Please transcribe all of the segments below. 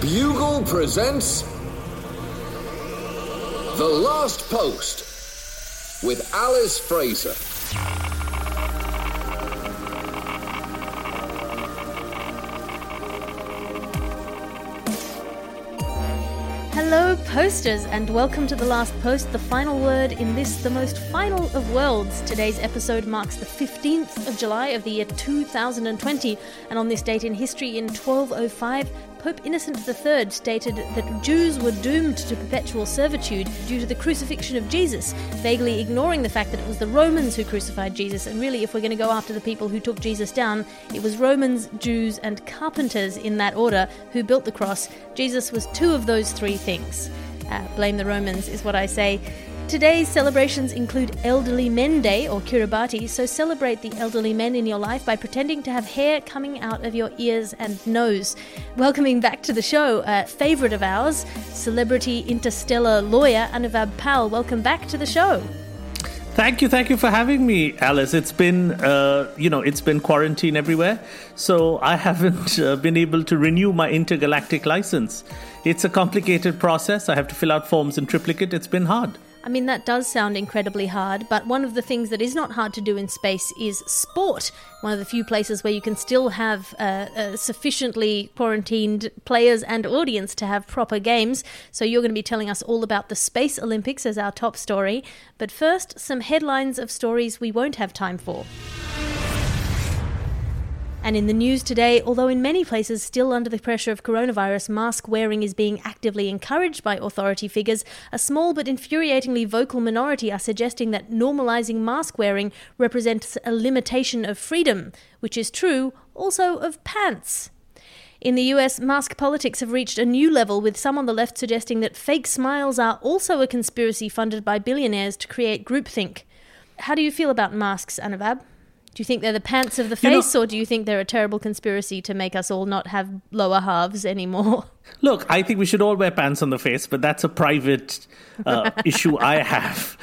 Bugle presents The Last Post with Alice Fraser. Hello, posters, and welcome to The Last Post, the final word in this, the most final of worlds. Today's episode marks the 15th of July of the year 2020, and on this date in history, in 1205, Pope Innocent III stated that Jews were doomed to perpetual servitude due to the crucifixion of Jesus, vaguely ignoring the fact that it was the Romans who crucified Jesus. And really, if we're going to go after the people who took Jesus down, it was Romans, Jews, and carpenters in that order who built the cross. Jesus was two of those three things. Uh, blame the Romans, is what I say. Today's celebrations include Elderly Men Day or Kiribati, so celebrate the elderly men in your life by pretending to have hair coming out of your ears and nose. Welcoming back to the show, a favourite of ours, celebrity interstellar lawyer Anuvab Pal. Welcome back to the show. Thank you, thank you for having me, Alice. It's been, uh, you know, it's been quarantine everywhere, so I haven't uh, been able to renew my intergalactic license. It's a complicated process. I have to fill out forms in triplicate. It's been hard. I mean, that does sound incredibly hard, but one of the things that is not hard to do in space is sport. One of the few places where you can still have uh, uh, sufficiently quarantined players and audience to have proper games. So, you're going to be telling us all about the Space Olympics as our top story. But first, some headlines of stories we won't have time for. And in the news today, although in many places still under the pressure of coronavirus, mask wearing is being actively encouraged by authority figures, a small but infuriatingly vocal minority are suggesting that normalizing mask wearing represents a limitation of freedom, which is true also of pants. In the US, mask politics have reached a new level, with some on the left suggesting that fake smiles are also a conspiracy funded by billionaires to create groupthink. How do you feel about masks, Anuvab? Do you think they're the pants of the You know- face, or do you think they're a terrible conspiracy to make us all not have lower halves anymore? Look, I think we should all wear pants on the face, but that's a private uh, issue I have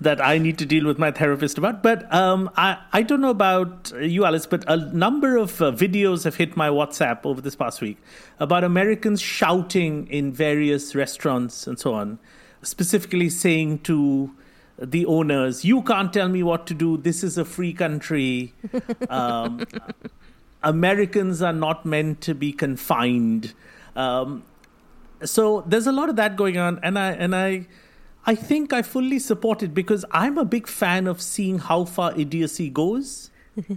that I need to deal with my therapist about. But um, I, I don't know about you, Alice, but a number of uh, videos have hit my WhatsApp over this past week about Americans shouting in various restaurants and so on, specifically saying to the owners, You can't tell me what to do. This is a free country. Um, Americans are not meant to be confined. Um, so there's a lot of that going on, and I and I, I think I fully support it because I'm a big fan of seeing how far idiocy goes.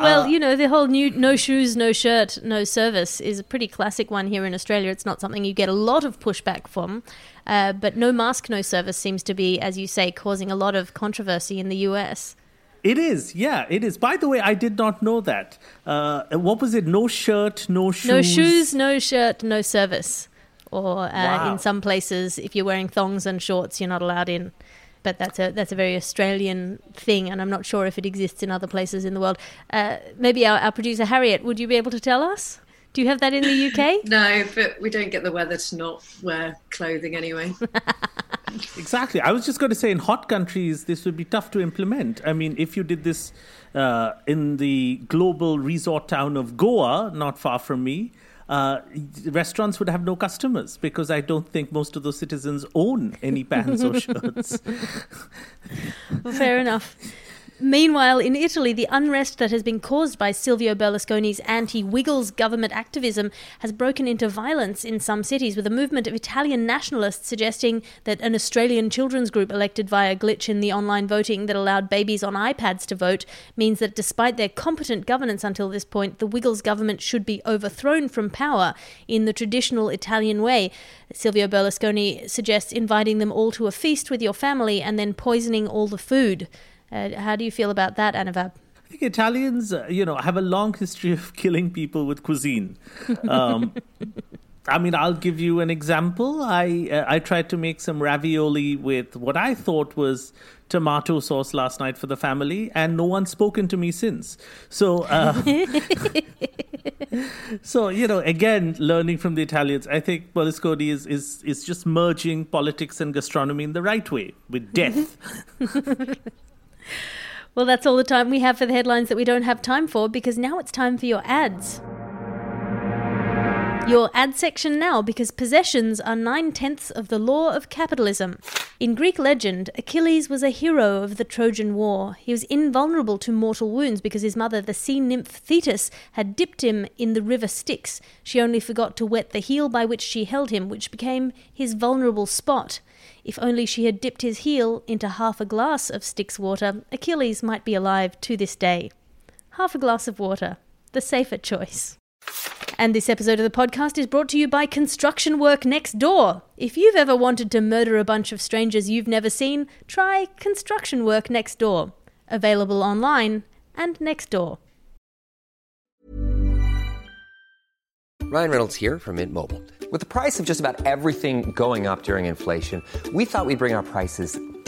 Well, you know, the whole new no shoes, no shirt, no service is a pretty classic one here in Australia. It's not something you get a lot of pushback from, uh, but no mask, no service seems to be, as you say, causing a lot of controversy in the US. It is, yeah, it is. By the way, I did not know that. Uh, what was it? No shirt, no shoes. No shoes, no shirt, no service. Or uh, Wow. in some places, if you're wearing thongs and shorts, you're not allowed in. But that's a that's a very Australian thing, and I'm not sure if it exists in other places in the world. Uh, maybe our, our producer Harriet, would you be able to tell us? Do you have that in the UK? no, but we don't get the weather to not wear clothing anyway. exactly. I was just going to say, in hot countries, this would be tough to implement. I mean, if you did this uh, in the global resort town of Goa, not far from me, uh, restaurants would have no customers because I don't think most of those citizens own any pants or shirts. well, fair enough. Meanwhile, in Italy, the unrest that has been caused by Silvio Berlusconi's anti Wiggles government activism has broken into violence in some cities, with a movement of Italian nationalists suggesting that an Australian children's group elected via glitch in the online voting that allowed babies on iPads to vote means that despite their competent governance until this point, the Wiggles government should be overthrown from power in the traditional Italian way. Silvio Berlusconi suggests inviting them all to a feast with your family and then poisoning all the food. Uh, how do you feel about that, Anuvab? I think Italians, uh, you know, have a long history of killing people with cuisine. Um, I mean, I'll give you an example. I uh, I tried to make some ravioli with what I thought was tomato sauce last night for the family, and no one's spoken to me since. So, uh, so you know, again, learning from the Italians, I think Berlusconi is is is just merging politics and gastronomy in the right way with death. Well, that's all the time we have for the headlines that we don't have time for because now it's time for your ads. Your ad section now because possessions are nine tenths of the law of capitalism. In Greek legend, Achilles was a hero of the Trojan War. He was invulnerable to mortal wounds because his mother, the sea nymph Thetis, had dipped him in the river Styx. She only forgot to wet the heel by which she held him, which became his vulnerable spot. If only she had dipped his heel into half a glass of Styx water, Achilles might be alive to this day. Half a glass of water, the safer choice. And this episode of the podcast is brought to you by Construction Work Next Door. If you've ever wanted to murder a bunch of strangers you've never seen, try Construction Work Next Door. Available online and next door. Ryan Reynolds here from Mint Mobile. With the price of just about everything going up during inflation, we thought we'd bring our prices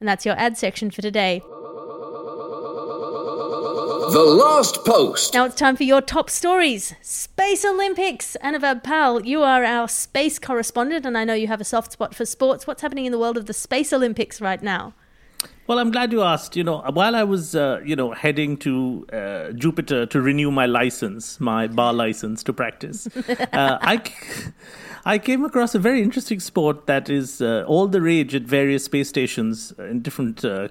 And that's your ad section for today. The last post. Now it's time for your top stories. Space Olympics. Anuvab Pal, you are our space correspondent, and I know you have a soft spot for sports. What's happening in the world of the Space Olympics right now? Well, I'm glad you asked. You know, while I was, uh, you know, heading to uh, Jupiter to renew my license, my bar license to practice, uh, I, I came across a very interesting sport that is uh, all the rage at various space stations in different uh,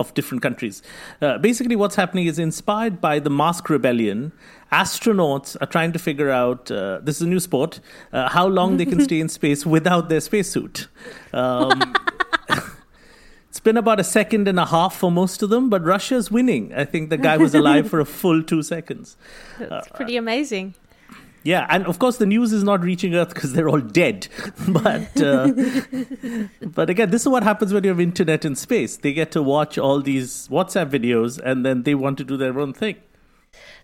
of different countries. Uh, basically, what's happening is inspired by the Mask Rebellion. Astronauts are trying to figure out uh, this is a new sport uh, how long they can stay in space without their spacesuit. Um, it's been about a second and a half for most of them, but Russia's winning. I think the guy was alive for a full two seconds. That's pretty amazing. Yeah, and of course the news is not reaching Earth because they're all dead. but uh, but again, this is what happens when you have internet in space. They get to watch all these WhatsApp videos, and then they want to do their own thing.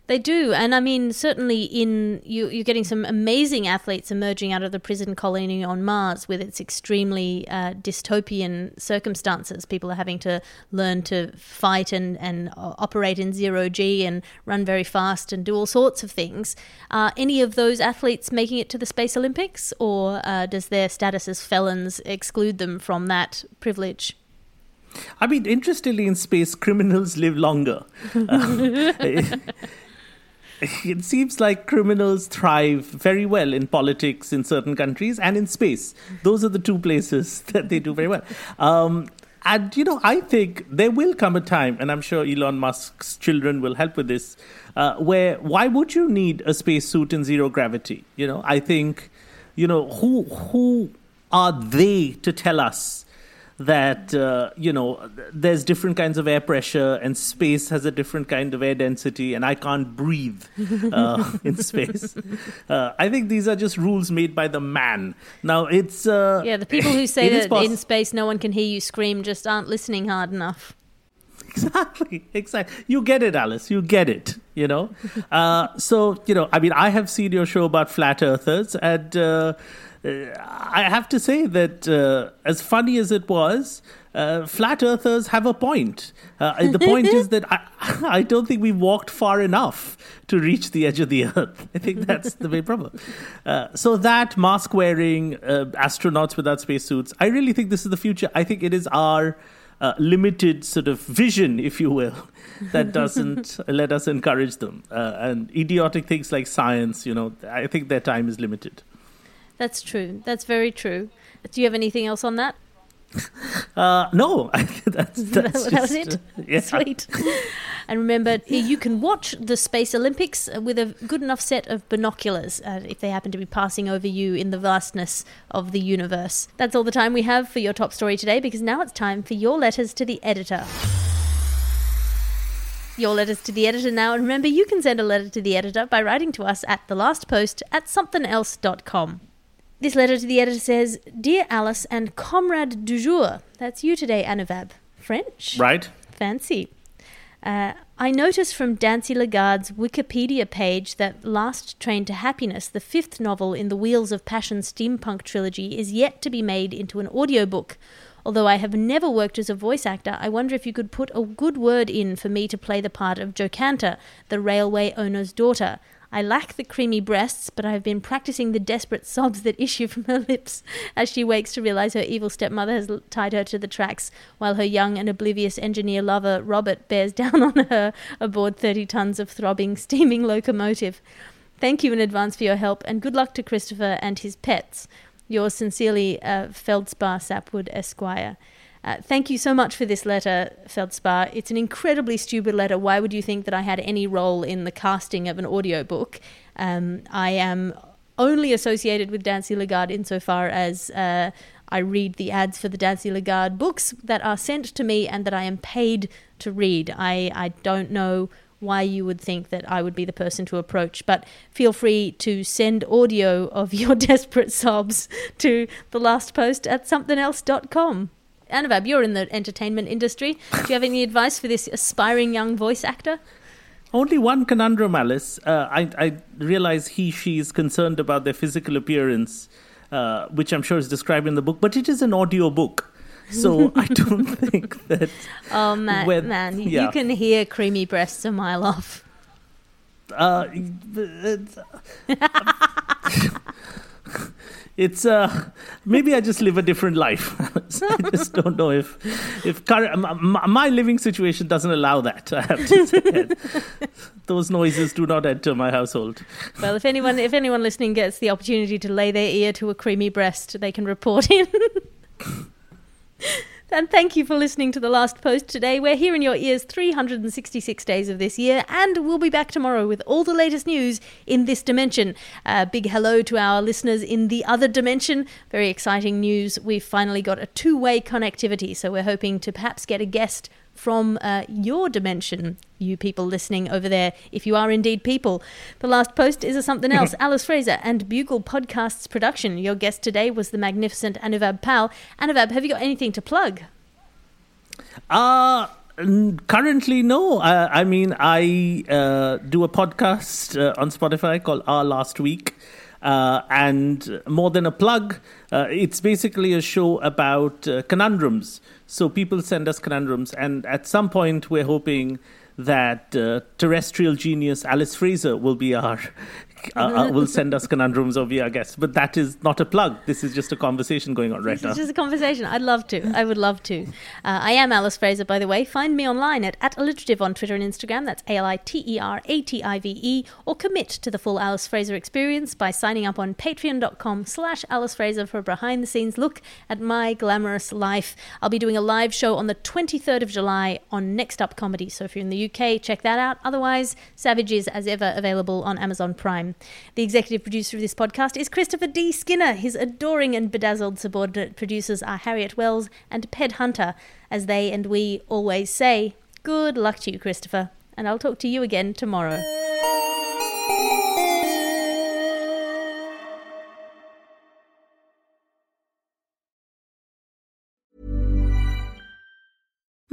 They do, and I mean, certainly in you, you're getting some amazing athletes emerging out of the prison colony on Mars with its extremely uh, dystopian circumstances. People are having to learn to fight and and operate in zero g and run very fast and do all sorts of things. Are any of those athletes making it to the Space Olympics, or uh, does their status as felons exclude them from that privilege? I mean, interestingly, in space, criminals live longer. Uh, it seems like criminals thrive very well in politics in certain countries and in space. Those are the two places that they do very well. Um, and, you know, I think there will come a time, and I'm sure Elon Musk's children will help with this, uh, where why would you need a spacesuit in zero gravity? You know, I think, you know, who, who are they to tell us that uh, you know there's different kinds of air pressure and space has a different kind of air density and i can't breathe uh, in space. Uh, i think these are just rules made by the man. Now it's uh, yeah the people who say that poss- in space no one can hear you scream just aren't listening hard enough. Exactly exactly. You get it alice. You get it you know? Uh, so you know i mean i have seen your show about flat earthers and uh, I have to say that uh, as funny as it was, uh, flat earthers have a point. Uh, the point is that I, I don't think we've walked far enough to reach the edge of the earth. I think that's the main problem. Uh, so, that mask wearing uh, astronauts without spacesuits, I really think this is the future. I think it is our. Uh, limited sort of vision, if you will, that doesn't let us encourage them. and idiotic things like science, you know, I think their time is limited. That's true. That's very true. Do you have anything else on that? Uh, no, that's, that's that was it. Uh, yeah. Sweet. and remember, you can watch the Space Olympics with a good enough set of binoculars uh, if they happen to be passing over you in the vastness of the universe. That's all the time we have for your top story today because now it's time for your letters to the editor your letters to the editor now. And remember, you can send a letter to the editor by writing to us at thelastpost at somethingelse.com. This letter to the editor says Dear Alice and comrade du jour. That's you today, Anuvab. French? Right. Fancy. Uh, I noticed from Dancy Lagarde's Wikipedia page that Last Train to Happiness, the fifth novel in the Wheels of Passion steampunk trilogy, is yet to be made into an audiobook. Although I have never worked as a voice actor, I wonder if you could put a good word in for me to play the part of Jocanta, the railway owner's daughter. I lack the creamy breasts, but I have been practicing the desperate sobs that issue from her lips as she wakes to realize her evil stepmother has tied her to the tracks, while her young and oblivious engineer lover, Robert, bears down on her aboard 30 tons of throbbing, steaming locomotive. Thank you in advance for your help, and good luck to Christopher and his pets. Yours sincerely, uh, Feldspar Sapwood Esquire. Uh, thank you so much for this letter, Feldspar. It's an incredibly stupid letter. Why would you think that I had any role in the casting of an audiobook? Um, I am only associated with Dancy Lagarde insofar as uh, I read the ads for the Dancy Lagarde books that are sent to me and that I am paid to read. I, I don't know why you would think that I would be the person to approach, but feel free to send audio of your desperate sobs to the last post at somethingelse.com. Anuvab, you're in the entertainment industry. Do you have any advice for this aspiring young voice actor? Only one conundrum, Alice. Uh, I, I realize he, she is concerned about their physical appearance, uh, which I'm sure is described in the book, but it is an audio book. So I don't think that. Oh, man, when, man yeah. you can hear creamy breasts a mile off. Uh, it's uh maybe I just live a different life. I just don't know if if current, my, my, living situation doesn't allow that. I have to say those noises do not enter my household. Well, if anyone if anyone listening gets the opportunity to lay their ear to a creamy breast, they can report in. And thank you for listening to the last post today. We're here in your ears 366 days of this year, and we'll be back tomorrow with all the latest news in this dimension. A big hello to our listeners in the other dimension. Very exciting news. We've finally got a two way connectivity, so we're hoping to perhaps get a guest from uh, your dimension, you people listening over there, if you are indeed people. The last post is a something else. Alice Fraser and Bugle Podcasts production. Your guest today was the magnificent Anuvab Pal. Anuvab, have you got anything to plug? Uh, currently no uh, i mean i uh, do a podcast uh, on spotify called our last week uh, and more than a plug, uh, it's basically a show about uh, conundrums. So people send us conundrums, and at some point, we're hoping that uh, terrestrial genius Alice Fraser will be our uh, will send us conundrums or be our guests. But that is not a plug. This is just a conversation going on right This now. is just a conversation. I'd love to. I would love to. Uh, I am Alice Fraser, by the way. Find me online at, at alliterative on Twitter and Instagram. That's A L I T E R A T I V E. Or commit to the full Alice Fraser experience by signing up on patreon.com slash Alice Fraser for a behind the scenes look at my glamorous life. I'll be doing a live show on the 23rd of July on Next Up Comedy. So if you're in the UK, check that out. Otherwise, Savage is, as ever, available on Amazon Prime. Um, the executive producer of this podcast is Christopher D. Skinner. His adoring and bedazzled subordinate producers are Harriet Wells and Ped Hunter. As they and we always say, good luck to you, Christopher. And I'll talk to you again tomorrow.